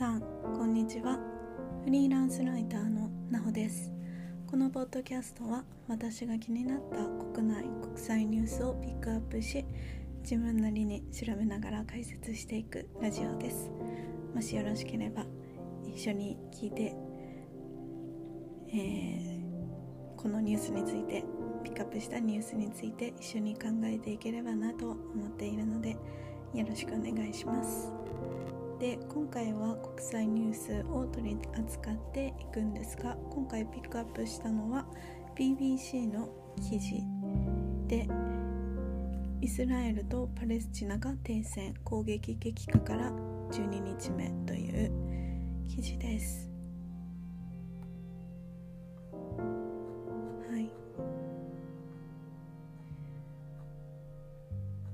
さんこんにちは。フリーランスライターのなほです。このポッドキャストは私が気になった国内国際ニュースをピックアップし自分なりに調べながら解説していくラジオです。もしよろしければ一緒に聞いて、えー、このニュースについてピックアップしたニュースについて一緒に考えていければなと思っているのでよろしくお願いします。で今回は国際ニュースを取り扱っていくんですが今回ピックアップしたのは BBC の記事でイスラエルとパレスチナが停戦攻撃激化から12日目という記事です。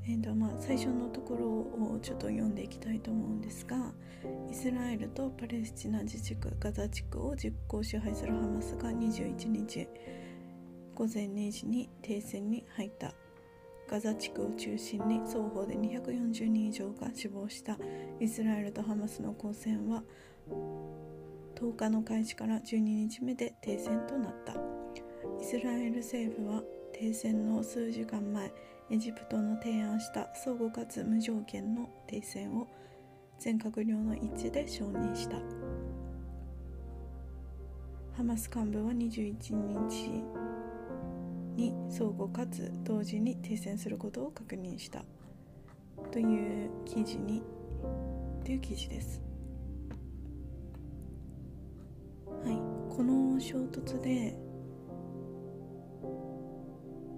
えーとまあ、最初のところをちょっと読んでいきたいと思うんですがイスラエルとパレスチナ自治区ガザ地区を実効支配するハマスが21日午前2時に停戦に入った。ガザ地区を中心に双方で240人以上が死亡した。イスラエルとハマスの交戦は10日の開始から12日目で停戦となった。イスラエル政府は停戦の数時間前エジプトの提案した相互かつ無条件の停戦を全閣僚の一致で承認した。ハマス幹部は21日に相互かつ同時に停戦することを確認した。という記事にという記事です。はい。この衝突で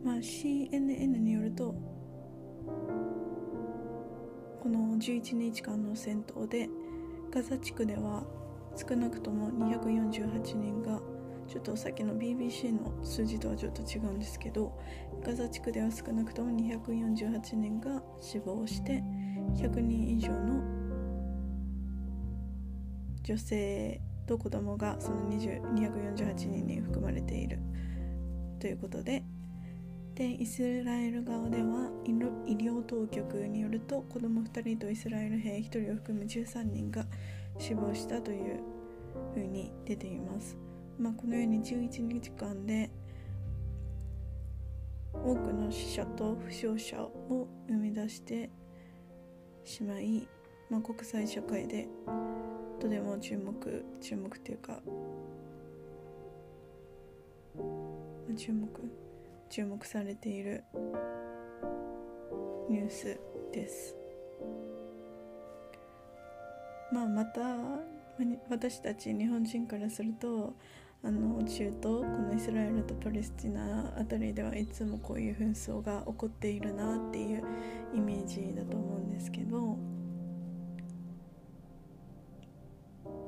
まあ、CNN によるとこの11日間の戦闘でガザ地区では少なくとも248人がちょっとさっきの BBC の数字とはちょっと違うんですけどガザ地区では少なくとも248人が死亡して100人以上の女性と子供がその248人に含まれているということででイスラエル側では医療当局によると子供2人とイスラエル兵1人を含む13人が死亡したというふうに出ています、まあ、このように11日間で多くの死者と負傷者を生み出してしまい、まあ、国際社会でとても注目注目というか注目注目されているニュースです。まあまた私たち日本人からするとあの中東このイスラエルとパレスチナあたりではいつもこういう紛争が起こっているなっていうイメージだと思うんですけど、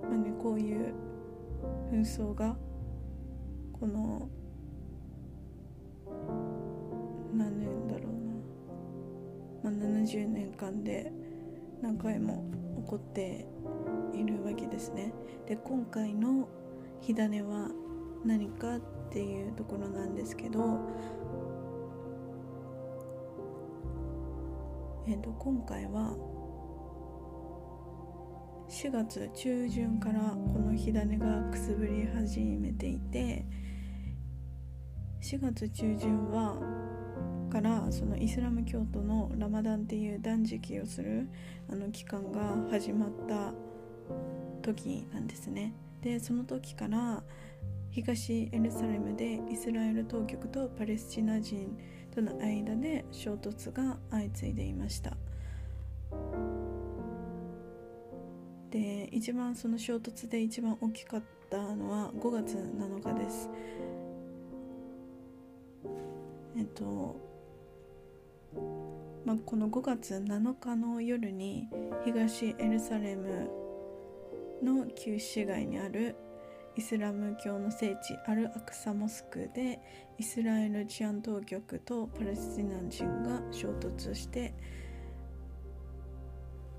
まあね、こういう紛争がこの何年だろうな、まあ、70年間で何回も起こっているわけですね。で今回の火種は何かっていうところなんですけど、えー、と今回は4月中旬からこの火種がくすぶり始めていて4月中旬はからそのイスラム教徒のラマダンっていう断食をするあの期間が始まった時なんですね。でその時から東エルサレムでイスラエル当局とパレスチナ人との間で衝突が相次いでいました。で一番その衝突で一番大きかったのは5月7日です。えっとまあ、この5月7日の夜に東エルサレムの旧市街にあるイスラム教の聖地アルアクサモスクでイスラエル治安当局とパレスチナ人が衝突して、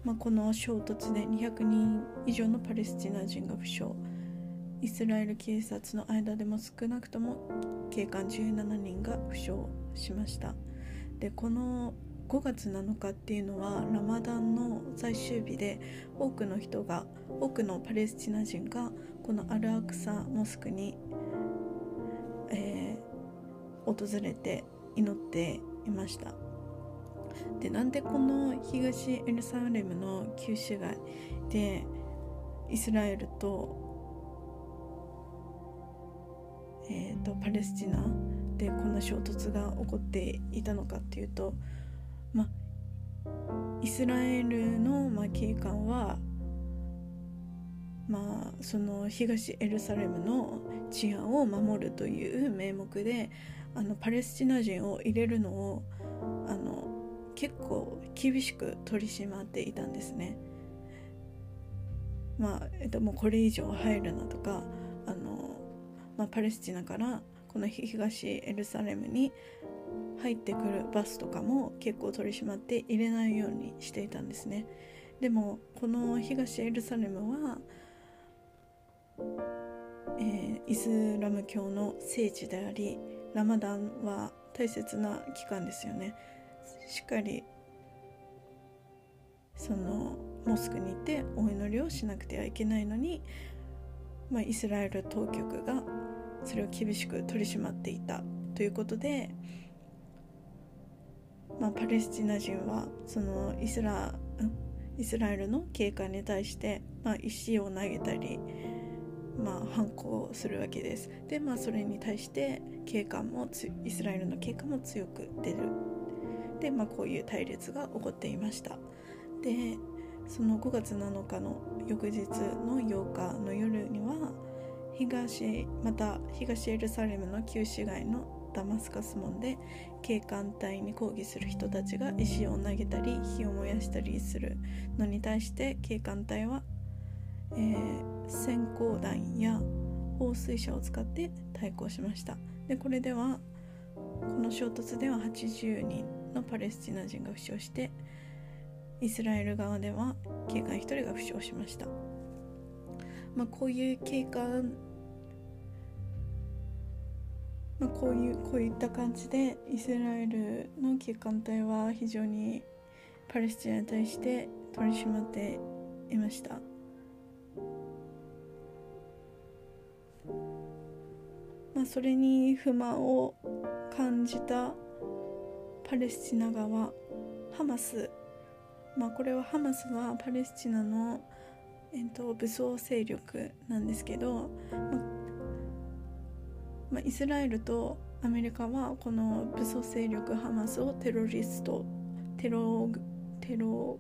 まあ、この衝突で200人以上のパレスチナ人が負傷。イスラエル警察の間でも少なくとも警官17人が負傷しました。でこの5月7日っていうのはラマダンの最終日で多くの人が多くのパレスチナ人がこのアルアクサモスクに、えー、訪れて祈っていましたでなんでこの東エルサレムの旧市街でイスラエルと,、えーと、パレスチナでこんな衝突が起こっていたのかっていうと、まイスラエルの、ま警官はまあ、その東エルサレムの治安を守るという名目であのパレスチナ人を入れるのをあの結構厳しく取り締まっていたんですね。まあ、えっと、もうこれ以上入るなとかあの、まあ、パレスチナからこの東エルサレムに入ってくるバスとかも結構取り締まって入れないようにしていたんですね。でもこの東エルサレムは、えー、イスラム教の聖地でありラマダンは大切な期間ですよね。しっかりそのモスクに行ってお祈りをしなくてはいけないのに、まあ、イスラエル当局がそれを厳しく取り締まっていたということで、まあ、パレスチナ人はそのイスライスラエルの警官に対して、まあ、石を投げたり、まあ、反抗するわけです。で、まあ、それに対して警官もイスラエルの警官も強く出る。で、まあ、こういう対立が起こっていました。でその5月7日の翌日の8日の夜には東また東エルサレムの旧市街のダマスカス門で警官隊に抗議する人たちが石を投げたり火を燃やしたりするのに対して警官隊は、えー、閃光弾や放水車を使って対抗しました。でこれではこの衝突では80人のパレスチナ人が負傷してイスラエル側では警官1人が負傷しました、まあ、こういう警官まあ、こういうこういった感じでイスラエルの警官隊は非常にパレスチナに対して取り締まっていました。まあ、それに不満を感じたパレスチナ側ハマス。まあこれはハマスはパレスチナの、えー、と武装勢力なんですけど、まあ、イスラエルとアメリカはこの武装勢力ハマスをテロリストテロテロ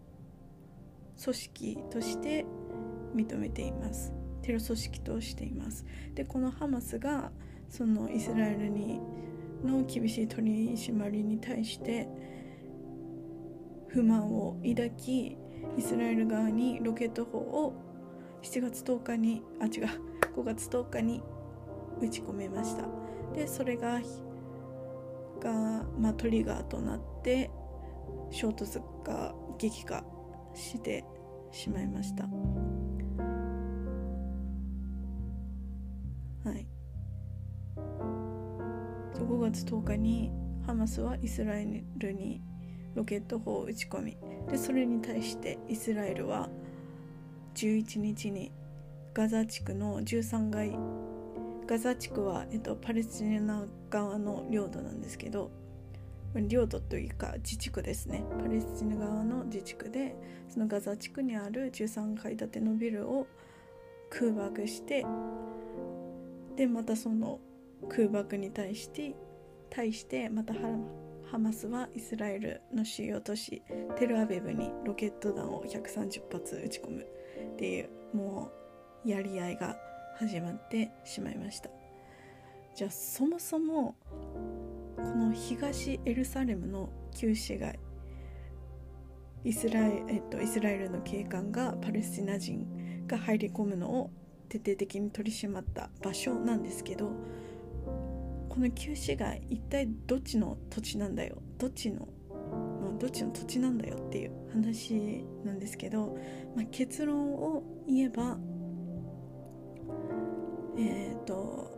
組織として認めています。テロ組織としています。でこのハマスがそのイスラエルにの厳しい取り締まりに対して不満を抱きイスラエル側にロケット砲を7月10日にあ違う5月10日に打ち込めました。でそれがが、まあ、トリガーとなって衝突が激化してしまいました。はい。5月10日にハマスはイスラエルにロケット砲を撃ち込み。でそれに対してイスラエルは11日にガザ地区の13階ガザ地区は、えっと、パレスチナ側の領土なんですけど領土というか自治区ですね。パレスチナ側の自治区でそのガザ地区にある13階建てのビルを空爆してでまたその空爆に対して対してまたハマスはイスラエルの主要都市テルアビブにロケット弾を130発撃ち込む。っていうもうやり合いが始まってしまいました。じゃあそもそもこの東エルサレムの旧市街イスラエ,、えっと、イスラエルの警官がパレスチナ人が入り込むのを徹底的に取り締まった場所なんですけどこの旧市街一体どっちの土地なんだよ。どっちの、まあ、どっちの土地なんだよっていう話なんですけど、まあ、結論を言えばえっ、ー、と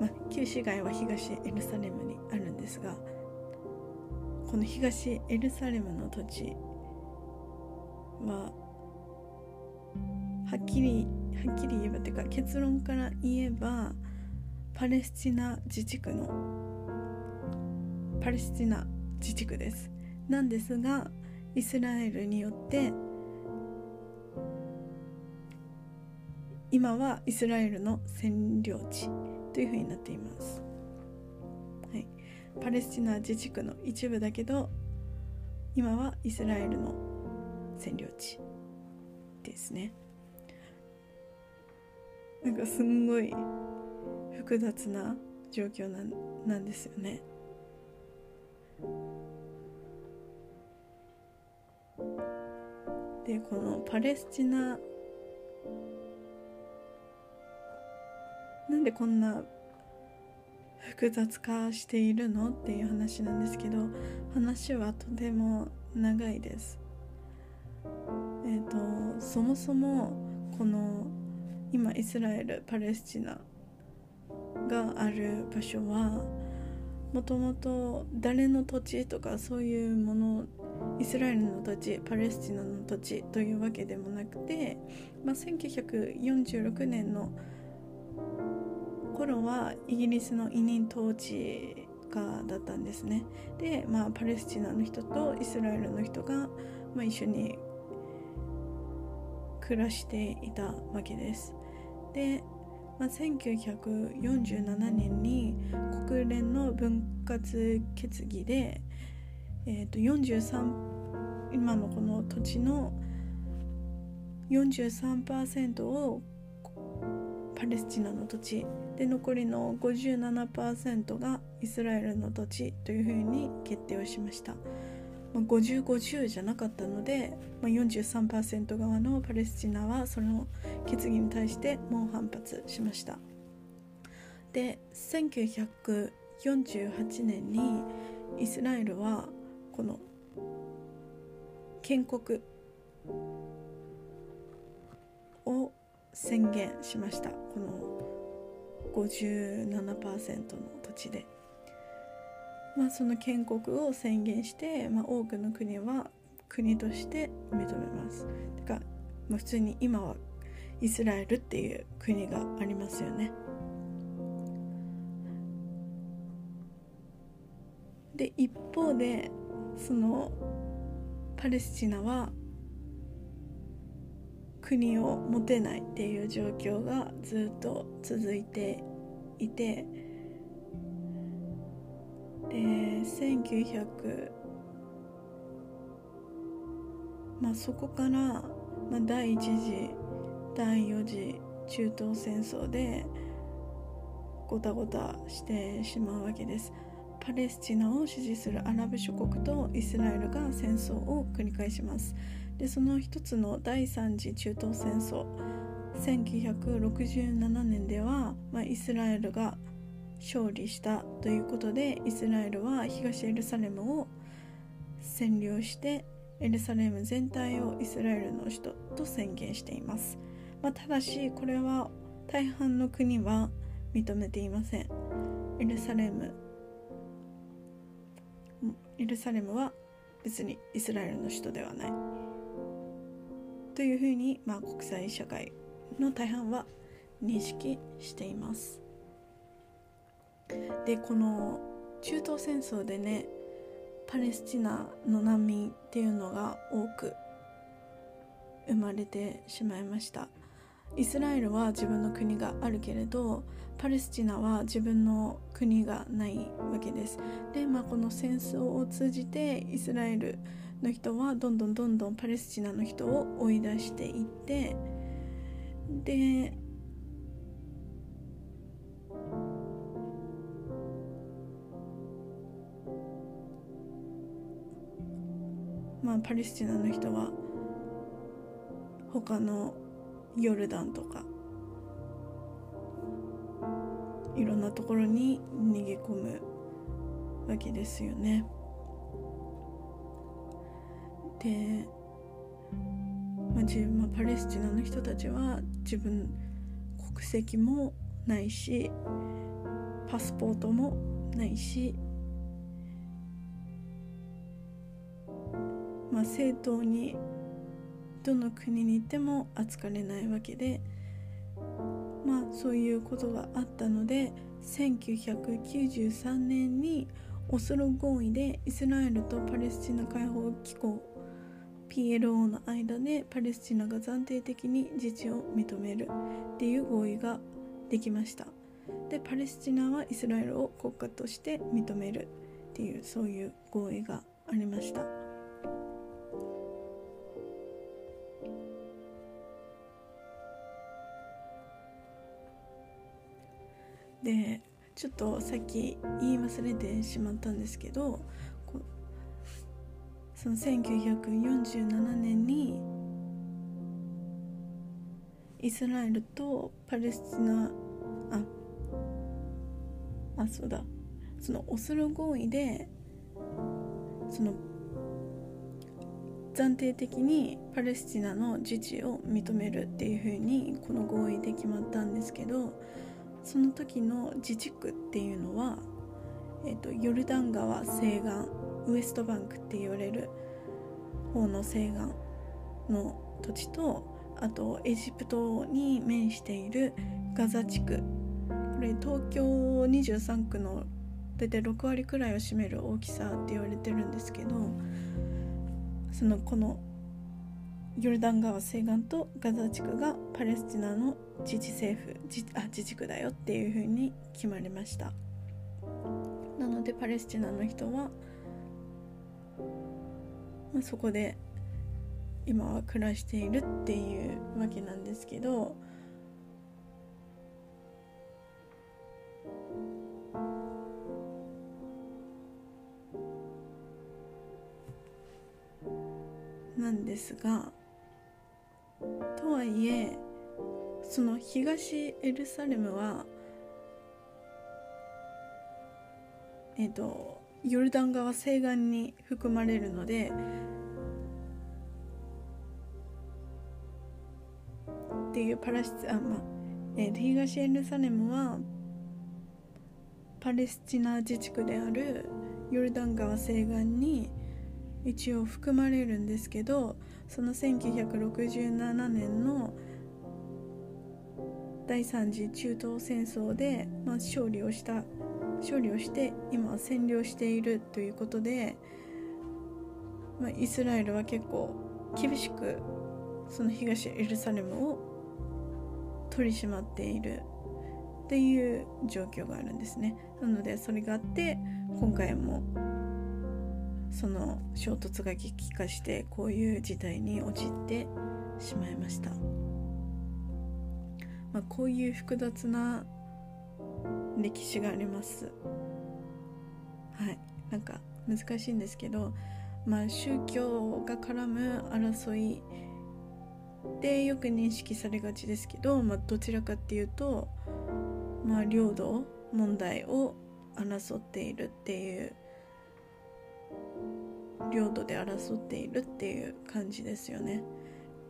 まあ、旧市街は東エルサレムにあるんですがこの東エルサレムの土地ははっきりっきり言えばというか結論から言えばパレスチナ自治区のパレスチナ自治区です。なんですがイスラエルによって今はイスラエルの占領地というふうになっています、はい、パレスチナ自治区の一部だけど今はイスラエルの占領地ですね。なんかすんごい複雑な状況なんなんですよね。でこのパレスチナなんでこんな複雑化しているのっていう話なんですけど話はとても長いです。えっ、ー、とそもそもこの今イスラエルパレスチナがある場所はもともと誰の土地とかそういうものイスラエルの土地パレスチナの土地というわけでもなくて、まあ、1946年の頃はイギリスの委任統治下だったんですね。で、まあ、パレスチナの人とイスラエルの人が、まあ、一緒に暮らしていたわけです。で、まあ、1947年に国連の分割決議で、えー、と43今のこの土地の43%をパレスチナの土地で残りの57%がイスラエルの土地というふうに決定をしました、まあ、5050じゃなかったので、まあ、43%側のパレスチナはその決議に対して猛反発しましたで1948年にイスラエルはこの建国を宣言しましたこの57%の土地で。まあ、その建国を宣言して、まあ、多くの国は国として認めます。てか、まあ、普通に今はイスラエルっていう国がありますよね。で一方でそのパレスチナは国を持てないっていう状況がずっと続いていてで1900まあそこから、まあ、第一次第四次中東戦争でごたごたしてしまうわけです。パレスチナを支持するアラブ諸国とイスラエルが戦争を繰り返します。でその一つの第三次中東戦争1967年では、まあ、イスラエルが勝利したということでイスラエルは東エルサレムを占領してエルサレム全体をイスラエルの首都と宣言しています、まあ、ただしこれは大半の国は認めていません。エルサレムエルサレムは別にイスラエルの首都ではない。というふうに、まあ、国際社会の大半は認識しています。でこの中東戦争でねパレスチナの難民っていうのが多く生まれてしまいました。イスラエルは自分の国があるけれどパレスチナは自分の国がないわけです。でまあこの戦争を通じてイスラエルの人はどんどんどんどんパレスチナの人を追い出していってでまあパレスチナの人は他のヨルダンとかいろんなところに逃げ込むわけですよね。で、まあ、自分はパレスチナの人たちは自分国籍もないしパスポートもないしまあ正当にどの国に行っても扱われないわけでまあそういうことがあったので1993年にオスロ合意でイスラエルとパレスチナ解放機構 PLO の間でパレスチナが暫定的に自治を認めるっていう合意ができました。でパレスチナはイスラエルを国家として認めるっていうそういう合意がありました。でちょっとさっき言い忘れてしまったんですけどその1947年にイスラエルとパレスチナああそうだ。そのオスロ合意でその暫定的にパレスチナの自治を認めるっていうふうにこの合意で決まったんですけどその時の自治区っていうのは、えーと、ヨルダン川西岸ウエストバンクって言われる方の西岸の土地とあとエジプトに面しているガザ地区。これ東京23区の大体6割くらいを占める大きさって言われてるんですけどそのこのヨルダン川西岸とガザ地区がパレスチナの自治政府自あ自治区だよっていうふうに決まりました。なのでパレスチナの人は、まあ、そこで今は暮らしているっていうわけなんですけどなんですがいえその東エルサレムはえっ、とヨルダン川西岸に含まれるのでっていうパラシあまあ、えー、東エルサレムはパレスチナ自治区であるヨルダン川西岸に一応含まれるんですけどその1967年の第三次中東戦争で、まあ、勝利をした勝利をして今は占領しているということで、まあ、イスラエルは結構厳しくその東エルサレムを取り締まっているっていう状況があるんですね。なのでそれがあって今回もその衝突が激化してこういう事態に陥ってしまいました、まあ、こういう複雑な歴史があります。はい。なんか難しいんですけどまあ宗教が絡む争いでよく認識されがちですけど、まあ、どちらかっていうと、まあ、領土問題を争っているっていう領土で争っているっていう感じですよね。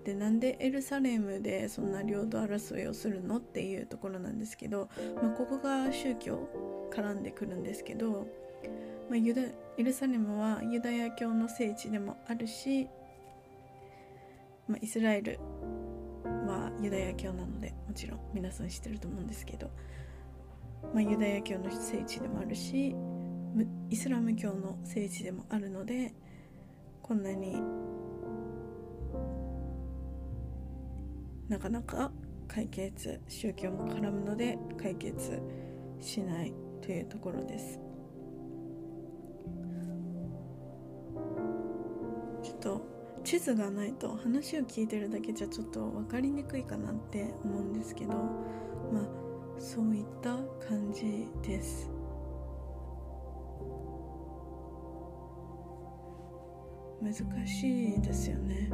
でなんでエルサレムでそんな領土争いをするのっていうところなんですけど、まあ、ここが宗教絡んでくるんですけど、まあ、ユダエルサレムはユダヤ教の聖地でもあるし、まあ、イスラエルはユダヤ教なのでもちろん皆さん知ってると思うんですけど、ま、ユダヤ教の聖地でもあるしイスラム教の聖地でもあるのでこんなになかなか解決宗教も絡むので解決しないというところです。ちょっと地図がないと話を聞いてるだけじゃちょっと分かりにくいかなって思うんですけどまあそういった感じです。難しいですよね。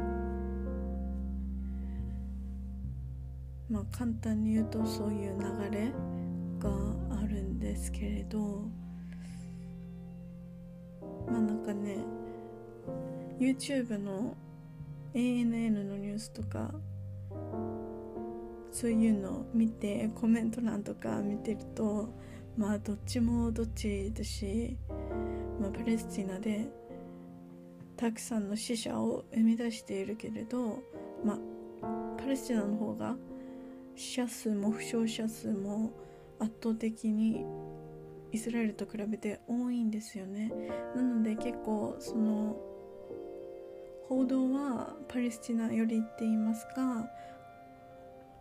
まあ簡単に言うとそういう流れがあるんですけれどまあなんかね YouTube の ANN のニュースとかそういうのを見てコメント欄とか見てるとまあどっちもどっちだし、まあ、パレスチナでたくさんの死者を生み出しているけれど、ま、パレスチナの方が死者数も負傷者数も圧倒的にイスラエルと比べて多いんですよね。なので結構その報道はパレスチナよりって言いますか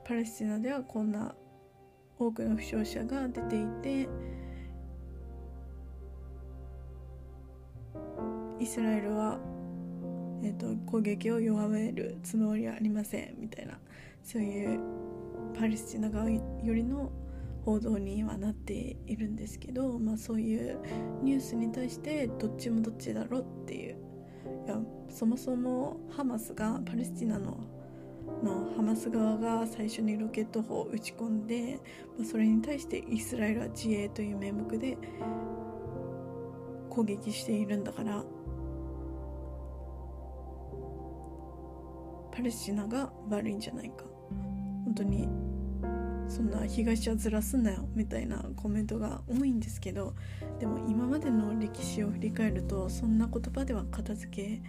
パレスチナではこんな多くの負傷者が出ていてイスラエルは、えーと、攻撃を弱めるつもりはありませんみたいなそういうパレスチナ側よりの報道にはなっているんですけど、まあ、そういうニュースに対してどっちもどっちだろっていう。いやそもそもハマスがパレスチナののハマス側が最初にロケット砲を撃ち込んで、まあ、それに対してイスラエルは自衛という名目で攻撃しているんだからパレスチナが悪いんじゃないか。本当にそんな東はずらすんなよみたいなコメントが多いんですけどでも今までの歴史を振り返るとそんな言葉では片付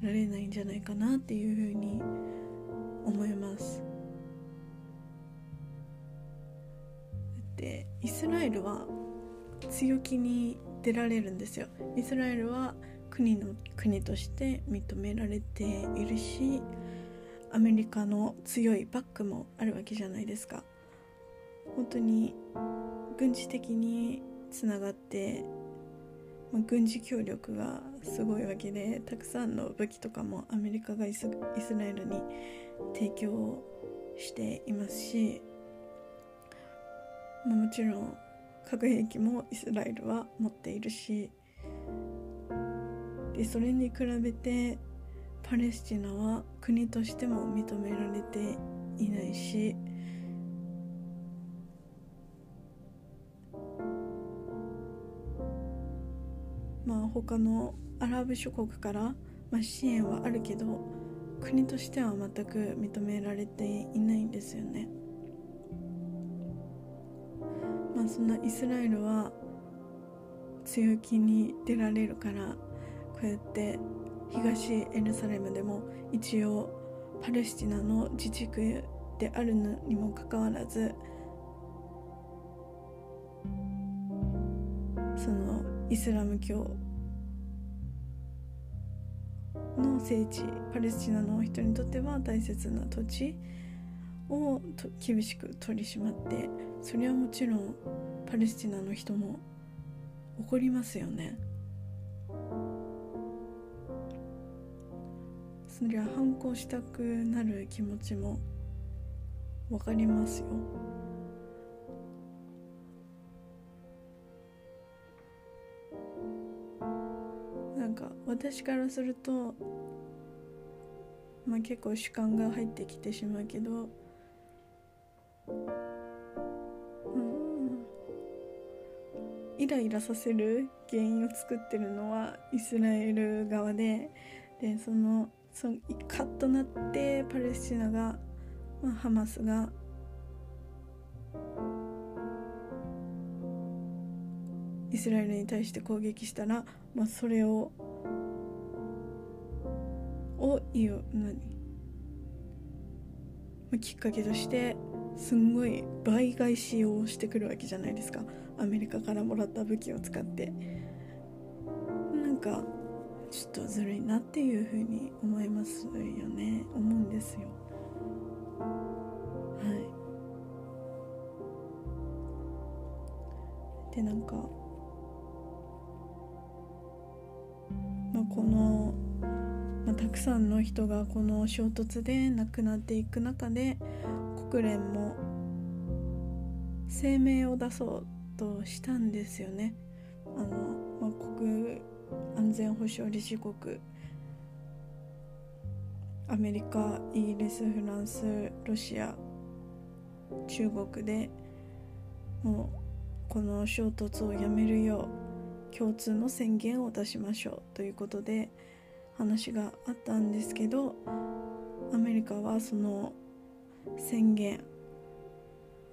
けられないんじゃないかなっていうふうに思います。でイスラエルは強気に出られるんですよ。イスラエルは国の国として認められているしアメリカの強いバックもあるわけじゃないですか。本当に軍事的につながって、まあ、軍事協力がすごいわけでたくさんの武器とかもアメリカがイスラエルに提供していますし、まあ、もちろん核兵器もイスラエルは持っているしでそれに比べてパレスチナは国としても認められていないしまあ他のアラブ諸国から、まあ、支援はあるけど国としては全く認められていないんですよね。まあそんなイスラエルは強気に出られるからこうやって東エルサレムでも一応パレスチナの自治区であるのにもかかわらずそのイスラム教の聖地パレスチナの人にとっては大切な土地を厳しく取り締まってそれはもちろんパレスチナの人も怒りますよね。そりゃ反抗したくなる気持ちも分かりますよ。なんか私からするとまあ結構主観が入ってきてしまうけどうんイライラさせる原因を作ってるのはイスラエル側ででそのそのカッとなってパレスチナが、まあ、ハマスがイスラエルに対して攻撃したら、まあ、それをを言う何？きっかけとしてすんごい倍返しをしてくるわけじゃないですか。アメリカからもらった武器を使って。なんかちょっとずるいなっていうふうに思いますよね。思うんですよ。はい。でなんかまあこのまあ、たくさんの人がこの衝突で亡くなっていく中で国連も声明を出そうとしたんですよね。あのまあ、国安全保障理事国アメリカイギリスフランスロシア中国でもうこの衝突をやめるよう共通の宣言を出しましょうということで話があったんですけどアメリカはその宣言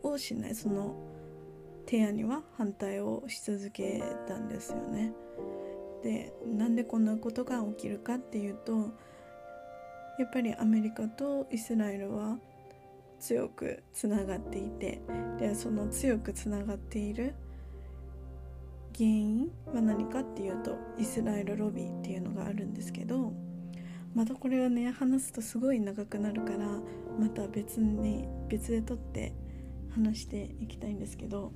をしないその提案には反対をし続けたんですよね。でなんでこんなことが起きるかっていうとやっぱりアメリカとイスラエルは強くつながっていてでその強くつながっている原因は何かっていうとイスラエルロビーっていうのがあるんですけどまたこれはね話すとすごい長くなるからまた別に別で撮って話していきたいんですけど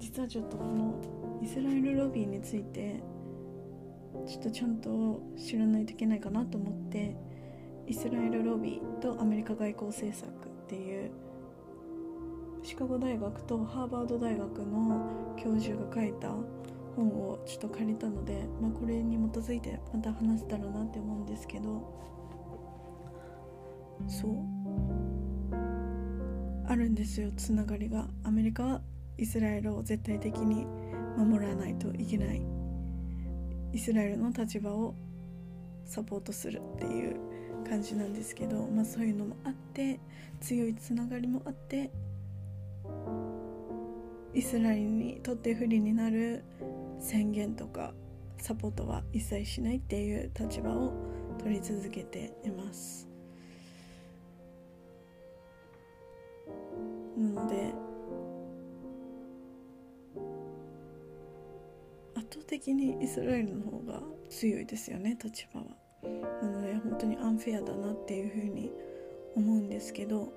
実はちょっとこのイスラエルロビーについてちょっとちゃんと知らないといけないかなと思ってイスラエルロビーとアメリカ外交政策っていうシカゴ大学とハーバード大学の教授が書いた本をちょっと借りたので、まあ、これに基づいてまた話せたらなって思うんですけどそう。あるんですよつながりが。アメリカはイスラエルを絶対的に守らないといけない。イスラエルの立場をサポートするっていう感じなんですけど、まあ、そういうのもあって強いつながりもあってイスラエルにとって不利になる宣言とかサポートは一切しないっていう立場を取り続けています。なので的にイスラエルの方が強いですよね立場は。なので本当にアンフェアだなっていうふうに思うんですけど。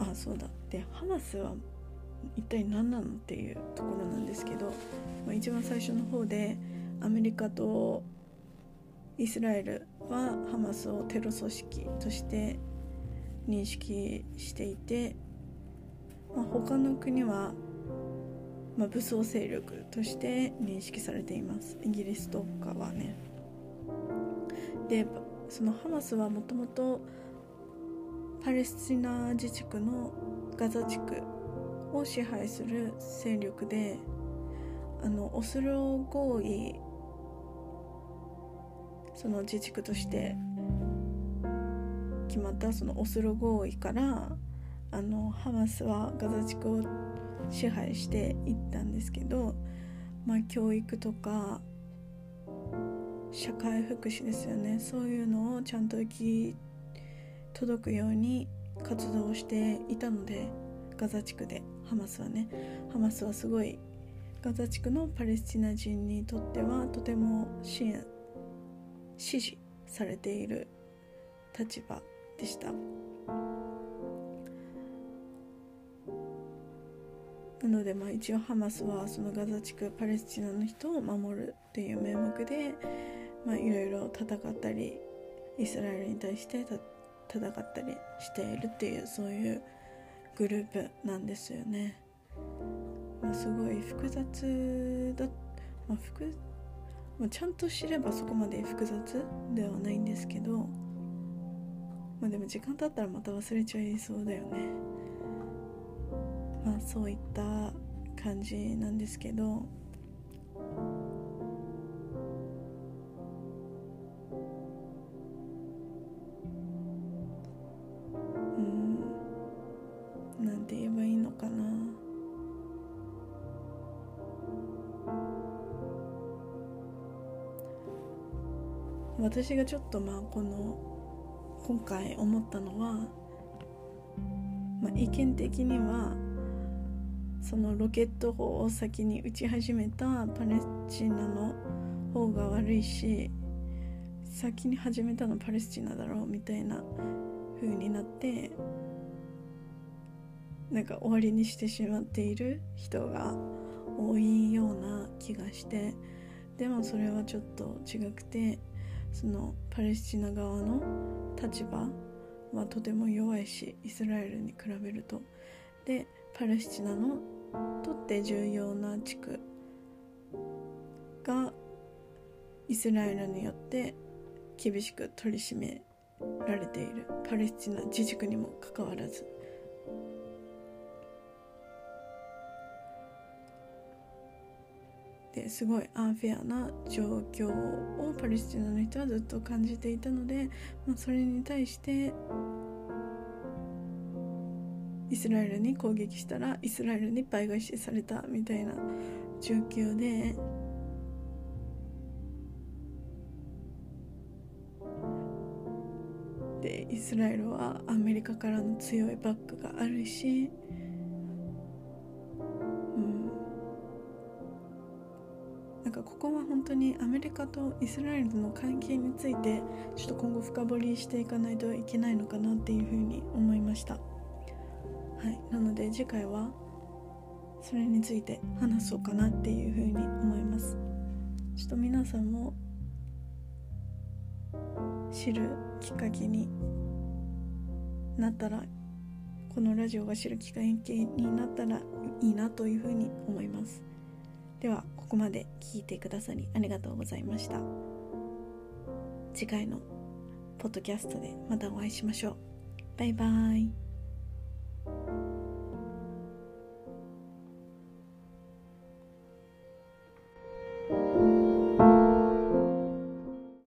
あそうだ。でハマスは一体何なのっていうところなんですけど、一番最初の方でアメリカとイスラエルはハマスをテロ組織として認識していて、まあ、他の国は、まあ、武装勢力として認識されています。イギリスとかはね。でそのハマスはもともとパレスチナ自治区のガザ地区を支配する勢力であのオスロ合意その自治区として決まったそのオスロ合意からあのハマスはガザ地区を支配していったんですけど、まあ、教育とか社会福祉ですよね。そういうのをちゃんと行き届くように活動していたのでガザ地区でハマスはね。ハマスはすごいガザ地区のパレスチナ人にとってはとても支援支持されている立場でした。なのでまあ一応ハマスはそのガザ地区パレスチナの人を守るっていう名目でいろいろ戦ったりイスラエルに対して戦ったりしているっていうそういうグループなんですよね、まあ、すごい複雑だ、まあ、複まあ、ちゃんと知ればそこまで複雑ではないんですけど。まあでも時間経ったらまた忘れちゃいそうだよね。まあそういった感じなんですけど。うん。なんて言えばいいのかな。私がちょっとまあこの今回思ったのは、まあ、意見的にはそのロケット砲を先に撃ち始めたパレスチナの方が悪いし先に始めたのパレスチナだろうみたいな風になってなんか終わりにしてしまっている人が多いような気がしてでもそれはちょっと違くてそのパレスチナ側の立場はとても弱いしイスラエルに比べると。でパレスチナのとって重要な地区がイスラエルによって厳しく取り締められている。パレスチナ自治区にもかかわらず。でですごいアンフェアな状況をパレスチナの人はずっと感じていたので、まあ、それに対してイスラエルに攻撃したらイスラエルに倍返しされたみたいな状況ででイスラエルはアメリカからの強いバックがあるしここは本当にアメリカとイスラエルの関係についてちょっと今後深掘りしていかないといけないのかなっていうふうに思いました。はい。なので次回はそれについて話そうかなっていうふうに思います。ちょっと皆さんも知るきっかけになったらこのラジオが知るきっかけになったらいいなというふうに思います。ではここまで聞いてくださりありがとうございました。次回のポッドキャストでまたお会いしましょう。バイバイ。